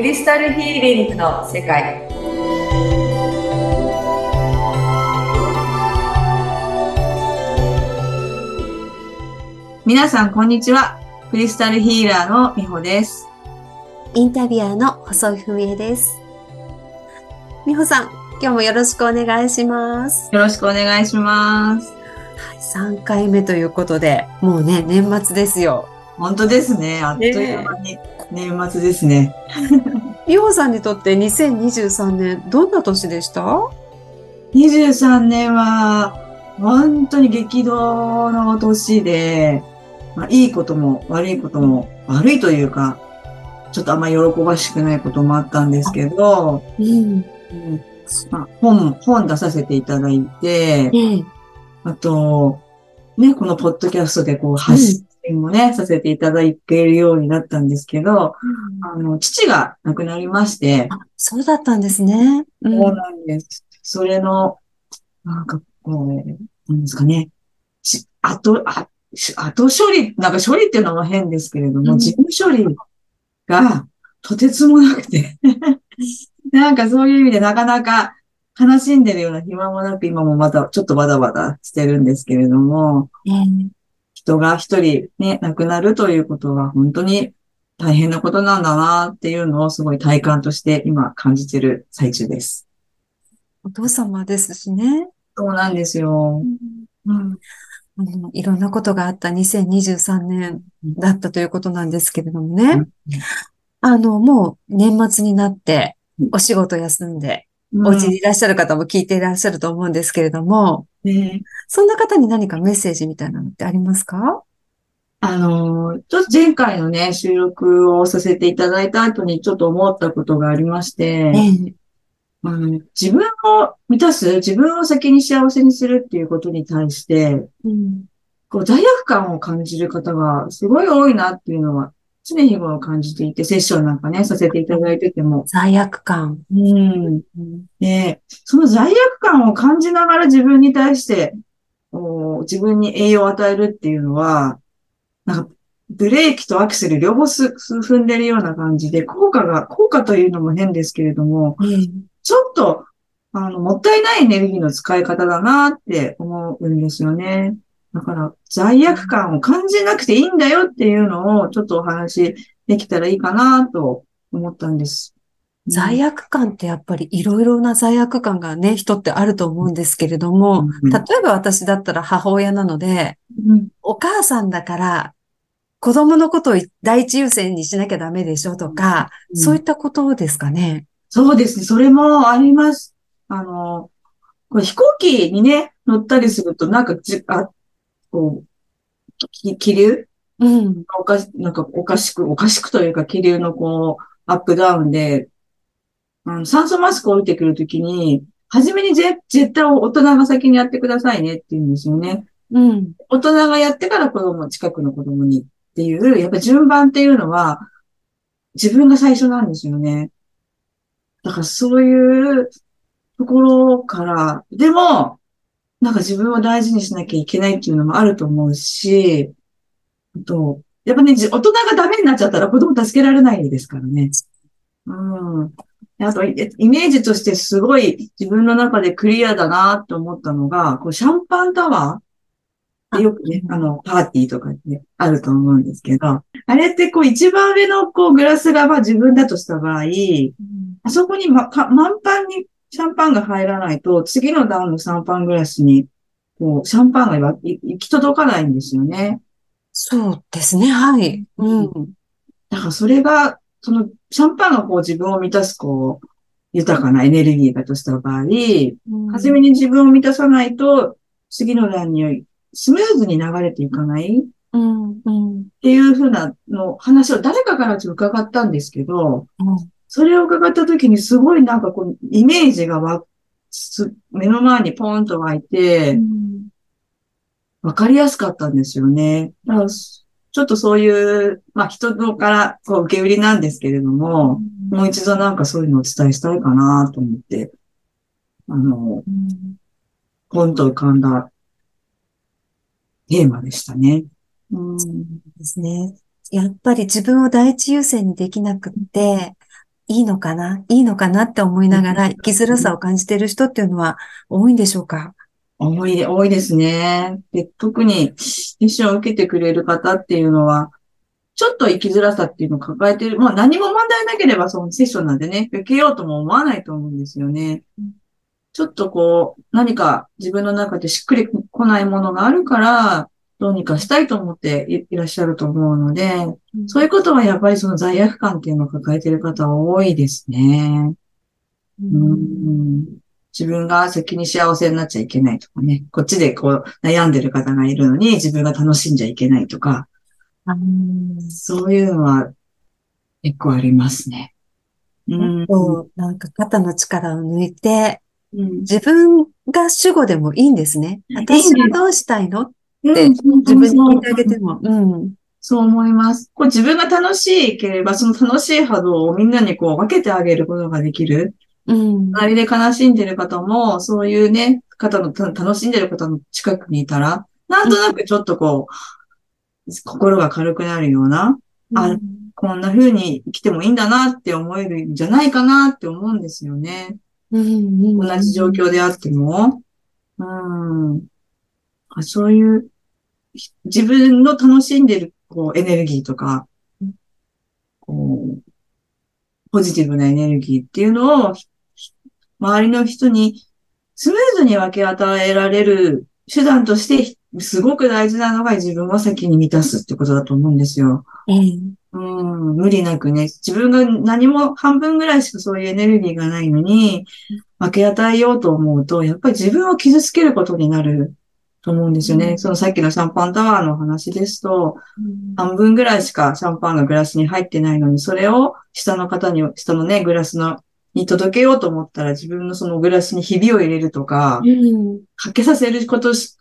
クリスタルヒーリングの世界。皆さんこんにちは。クリスタルヒーラーのみほです。インタビュアーの細井文江です。みほさん今日もよろしくお願いします。よろしくお願いします。はい、3回目ということでもうね年末ですよ。本当ですね。あっという間に年末ですね。美穂さんにとって2023年どんな年でした ?23 年は本当に激動の年で、まあ、いいことも悪いことも悪いというか、ちょっとあんまり喜ばしくないこともあったんですけど、うん、うんまあ、本、本出させていただいて、ええ、あと、ね、このポッドキャストでこう発信もね、させていただけるようになったんですけど、あの、父が亡くなりまして、あそうだったんですね。うん。そうなんです。それの、なんかこう、なんですかね、し後、あし後処理、なんか処理っていうのも変ですけれども、うん。自分処理がとてつもなくて、なんかそういう意味でなかなか悲しんでるような暇もなく今もまたちょっとバタバタしてるんですけれども、ええ人が一人ね、亡くなるということは本当に大変なことなんだなっていうのをすごい体感として今感じてる最中です。お父様ですしね。そうなんですよ。うんあのいろんなことがあった2023年だったということなんですけれどもね。あの、もう年末になってうんお仕事休んで、うんお家にいらっしゃる方も聞いていらっしゃると思うんですけれども、ねそんな方に何かメッセージみたいなのってありますか？あのー、ちょっと前回のね、収録をさせていただいた後にちょっと思ったことがありまして、ええ。あの自分を満たす、自分を先に幸せにするっていうことに対して、うん。こう罪悪感を感じる方がすごい多いなっていうのは常日頃感じていて、セッションなんかね、させていただいてても。罪悪感。うん。で、その罪悪感を感じながら自分に対して、こう自分に栄養を与えるっていうのは、なんか、ブレーキとアクセル両方すす踏んでるような感じで、効果が、効果というのも変ですけれども、ええちょっと、あの、もったいないエネルギーの使い方だなって思うんですよね。だから、罪悪感を感じなくていいんだよっていうのを、ちょっとお話できたらいいかなと思ったんです。罪悪感ってやっぱりいろいろな罪悪感がね、人ってあると思うんですけれども、うん例えば私だったら母親なので、うんお母さんだから子供のことを第一優先にしなきゃダメでしょとか、そういったことですかね。そうですね。それもあります。あの、これ飛行機にね、乗ったりすると、なんかじ、あ、こう、き気流？うん。おかし、なんかおかしく、おかしくというか気流のこう、アップダウンで、あの酸素マスクを置いてくるときに、初めにぜ絶対大人が先にやってくださいねって言うんですよね。うん。大人がやってから子供、近くの子供にっていう、やっぱ順番っていうのは、自分が最初なんですよね。だからそういうところから、でも、なんか自分を大事にしなきゃいけないっていうのもあると思うし、あと、やっぱね、じ大人がダメになっちゃったら子供助けられないですからね。うん。あと、イイメージとしてすごい自分の中でクリアだなって思ったのが、こうシャンパンタワーでよくね、あの、パーティーとかってあると思うんですけど、あれってこう一番上のこうグラスがまあ自分だとした場合、あそこに、ま、か満帆にシャンパンが入らないと、次の段のシャンパングラスに、こう、シャンパンがい行き届かないんですよね。そうですね。はい。うん。だからそれが、その、シャンパンがこう自分を満たす、こう、豊かなエネルギーだとした場合、はじめに自分を満たさないと、次の段にスムーズに流れていかないっうん。うん。ていうふうなの話を誰かからちょっと伺ったんですけど、それを伺った時にすごいなんかこう、イメージがわ、す目の前にポンと湧いて、わかりやすかったんですよね。だからちょっとそういう、まあ人のからこう受け売りなんですけれども、もう一度なんかそういうのをお伝えしたいかなと思って、あの、ポンと浮かんだテーマでしたね。うん。ですね。やっぱり自分を第一優先にできなくって、いいのかな？いいのかなって思いながら生きづらさを感じている人っていうのは多いんでしょうか？多い、多いですね。で、特に、セッションを受けてくれる方っていうのは、ちょっと生きづらさっていうのを抱えてる。まあ何も問題なければそのセッションなんでね、受けようとも思わないと思うんですよね。ちょっとこう、何か自分の中でしっくりこないものがあるから、どうにかしたいと思っていらっしゃると思うので、うん、そういうことはやっぱりその罪悪感っていうのを抱えている方は多いですね。うん、うん自分が先に幸せになっちゃいけないとかね。こっちでこう悩んでる方がいるのに自分が楽しんじゃいけないとか。そういうのは結構ありますね。うん、なんか肩の力を抜いて、うん、自分が主語でもいいんですね。私はどうしたいの？って自分に聞いてあげても。うん。そう思います。こう自分が楽しければ、その楽しい波動をみんなにこう分けてあげることができる。うん。周りで悲しんでる方も、そういうね、方の、楽しんでる方の近くにいたら、なんとなくちょっとこう、心が軽くなるような、うん、あ、こんな風に生きてもいいんだなって思えるんじゃないかなって思うんですよね。うん、同じ状況であっても。うん。そういう、自分の楽しんでる、こう、エネルギーとか、こう、ポジティブなエネルギーっていうのを、周りの人にスムーズに分け与えられる手段として、すごく大事なのが自分を先に満たすってことだと思うんですよ。うん、うん無理なくね、自分が何も半分ぐらいしかそういうエネルギーがないのに、分け与えようと思うと、やっぱり自分を傷つけることになると思うんですよね。うん、そのさっきのシャンパンタワーの話ですと、うん、半分ぐらいしかシャンパンがグラスに入ってないのに、それを下の方に、下のね、グラスの、に届けようと思ったら自分のそのグラスにひびを入れるとか、うん、かけさせることし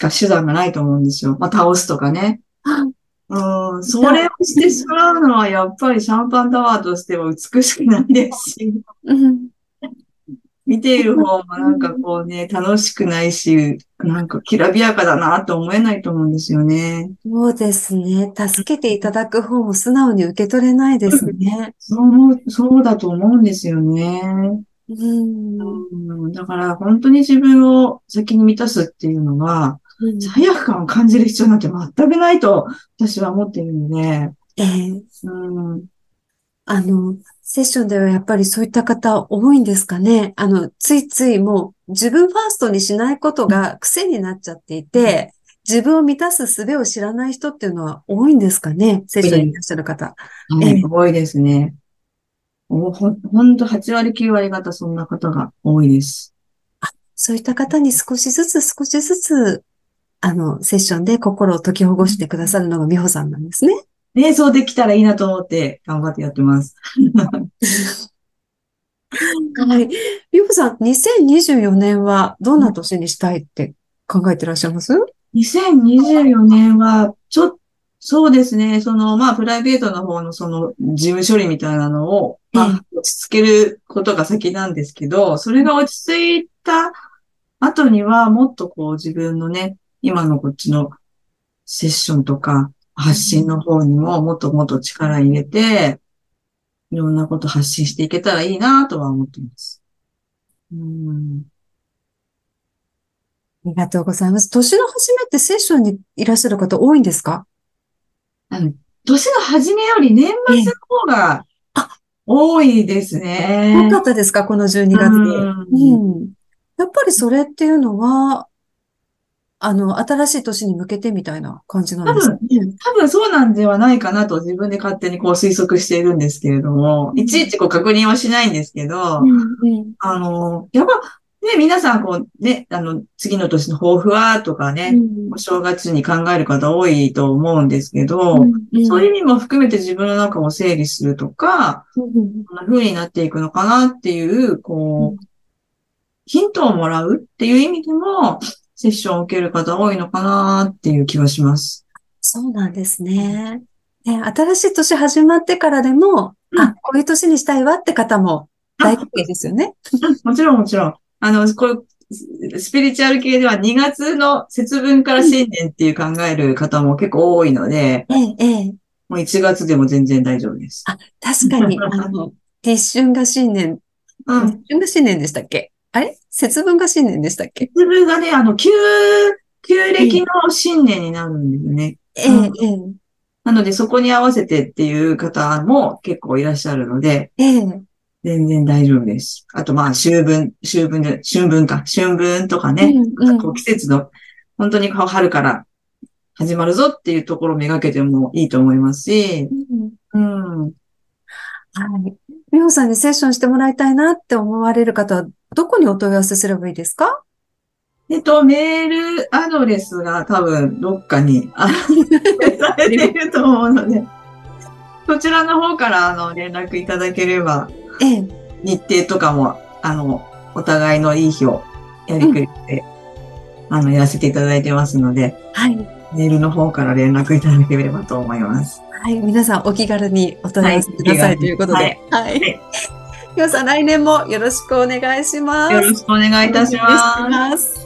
か手段がないと思うんですよ。まあ、倒すとかね。うん、それをしてしまうのはやっぱりシャンパンタワーとしては美しくないですし。うん見ている方もなんかこうね、楽しくないし、なんかきらびやかだなと思えないと思うんですよね。そうですね。助けていただく方も素直に受け取れないですね。そう、そうだと思うんですよね。うん、だから本当に自分を先に満たすっていうのは、うん、罪悪感を感じる必要なんて全くないと私は思っているので、えー、うん、あの、セッションではやっぱりそういった方多いんですかね。あの、ついついもう自分ファーストにしないことが癖になっちゃっていて、自分を満たす術を知らない人っていうのは多いんですかねセッションにいらっしゃる方。はい、多いですね。ほ、ほんと8割9割方そんな方が多いです。あ、そういった方に少しずつ少しずつ、あの、セッションで心を解きほぐしてくださるのが美穂さんなんですね。瞑想できたらいいなと思って頑張ってやってます。はい。美穂さん、2024年はどんな年にしたいって考えてらっしゃいます ?2024 年は、ちょっと、そうですね。その、まあ、プライベートの方のその事務処理みたいなのを、まあ、落ち着けることが先なんですけど、それが落ち着いた後には、もっとこう自分のね、今のこっちのセッションとか、発信の方にももっともっと力入れて、いろんなこと発信していけたらいいなとは思っています。うん。ありがとうございます。年の初めってセッションにいらっしゃる方多いんですか？あの、年の初めより年末の方が多いですね。多かったですか？この12月で。うん、やっぱりそれっていうのは、あの、新しい年に向けてみたいな感じなんですか？ね。多分、多分そうなんではないかなと自分で勝手にこう推測しているんですけれども、いちいちこう確認はしないんですけど、うんうん、あの、やっぱ、ね、皆さん、こう、ね、あの、次の年の抱負はとかね、うん、お正月に考える方多いと思うんですけど、うんうん、そういう意味も含めて自分の中を整理するとか、うん、こんな風になっていくのかなっていう、こう、ヒントをもらうっていう意味でも、セッションを受ける方多いのかなっていう気はします。そうなんですね。ね新しい年始まってからでも、うん、あ、こういう年にしたいわって方も大歓迎ですよね。もちろんもちろん。あの、こうスピリチュアル系では2月の節分から新年っていう考える方も結構多いので、ええ、ええ。もう1月でも全然大丈夫です。あ、確かに、あの、立春が新年。うん。立春が新年でしたっけ？あれ？節分が新年でしたっけ？節分がね、あの、旧、旧暦の新年になるんですね。ええ、ええ、なので、そこに合わせてっていう方も結構いらっしゃるので、ええ。全然大丈夫です。あと、まあ、秋分、秋分で、春分か、春分とかね、うんうんこう季節の、本当に春から始まるぞっていうところをめがけてもいいと思いますし、うんうん。はい。美穂さんにセッションしてもらいたいなって思われる方は、どこにお問い合わせすればいいですか？えっと、メールアドレスが多分どっかに、あの、されていると思うので、そちらの方から、あの、連絡いただければ、ええ。日程とかも、あの、お互いのいい日をやりくりして、あの、やらせていただいてますので、はい。メールの方から連絡いただければと思います。はい。皆さんお気軽にお問い合わせください、はいということで。はい。い美穂さん、来年もよろしくお願いします。よろしくお願いいたします